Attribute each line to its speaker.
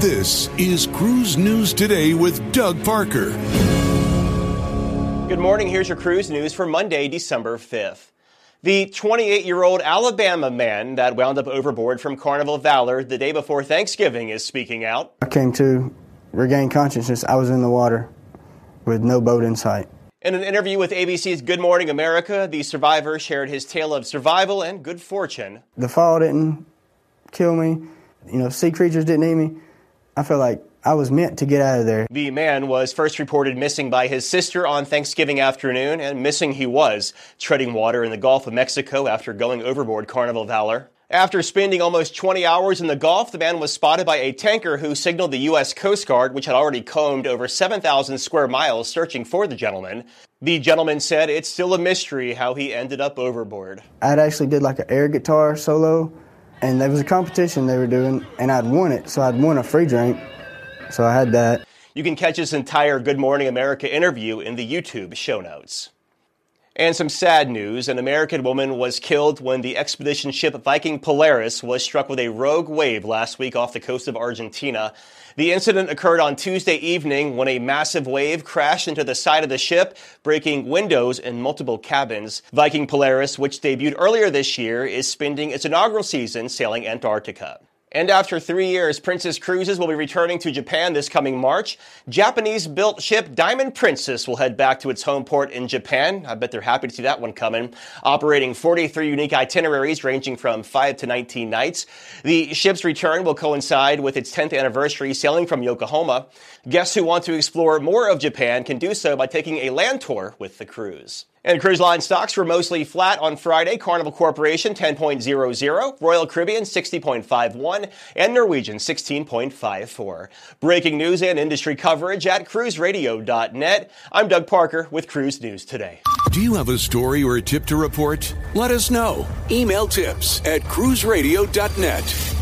Speaker 1: This is Cruise News Today with Doug Parker.
Speaker 2: Good morning. Here's your cruise news for Monday, December 5th. The 28 year old Alabama man that wound up overboard from Carnival Valor the day before Thanksgiving is speaking out.
Speaker 3: I came to regain consciousness. I was in the water with no boat in sight.
Speaker 2: In an interview with ABC's Good Morning America, the survivor shared his tale of survival and good fortune.
Speaker 3: The fall didn't kill me. You know, sea creatures didn't eat me. I felt like I was meant to get out of there.
Speaker 2: The man was first reported missing by his sister on Thanksgiving afternoon, and missing he was, treading water in the Gulf of Mexico after going overboard Carnival Valor. After spending almost 20 hours in the Gulf, the man was spotted by a tanker who signaled the U.S. Coast Guard, which had already combed over 7,000 square miles searching for the gentleman. The gentleman said it's still a mystery how he ended up overboard.
Speaker 3: I actually did like an air guitar solo, and there was a competition they were doing, and I'd won it, so I'd won a free drink, so I had that.
Speaker 2: You can catch this entire Good Morning America interview in the YouTube show notes. And some sad news an American woman was killed when the expedition ship Viking Polaris was struck with a rogue wave last week off the coast of Argentina. The incident occurred on Tuesday evening when a massive wave crashed into the side of the ship, breaking windows in multiple cabins. Viking Polaris, which debuted earlier this year, is spending its inaugural season sailing Antarctica. And after three years, Princess Cruises will be returning to Japan this coming March. Japanese built ship Diamond Princess will head back to its home port in Japan. I bet they're happy to see that one coming. Operating 43 unique itineraries ranging from 5 to 19 nights. The ship's return will coincide with its 10th anniversary sailing from Yokohama. Guests who want to explore more of Japan can do so by taking a land tour with the cruise. And cruise line stocks were mostly flat on Friday. Carnival Corporation 10.00, Royal Caribbean 60.51, and Norwegian 16.54. Breaking news and industry coverage at cruiseradio.net. I'm Doug Parker with Cruise News Today.
Speaker 1: Do you have a story or a tip to report? Let us know. Email tips at cruiseradio.net.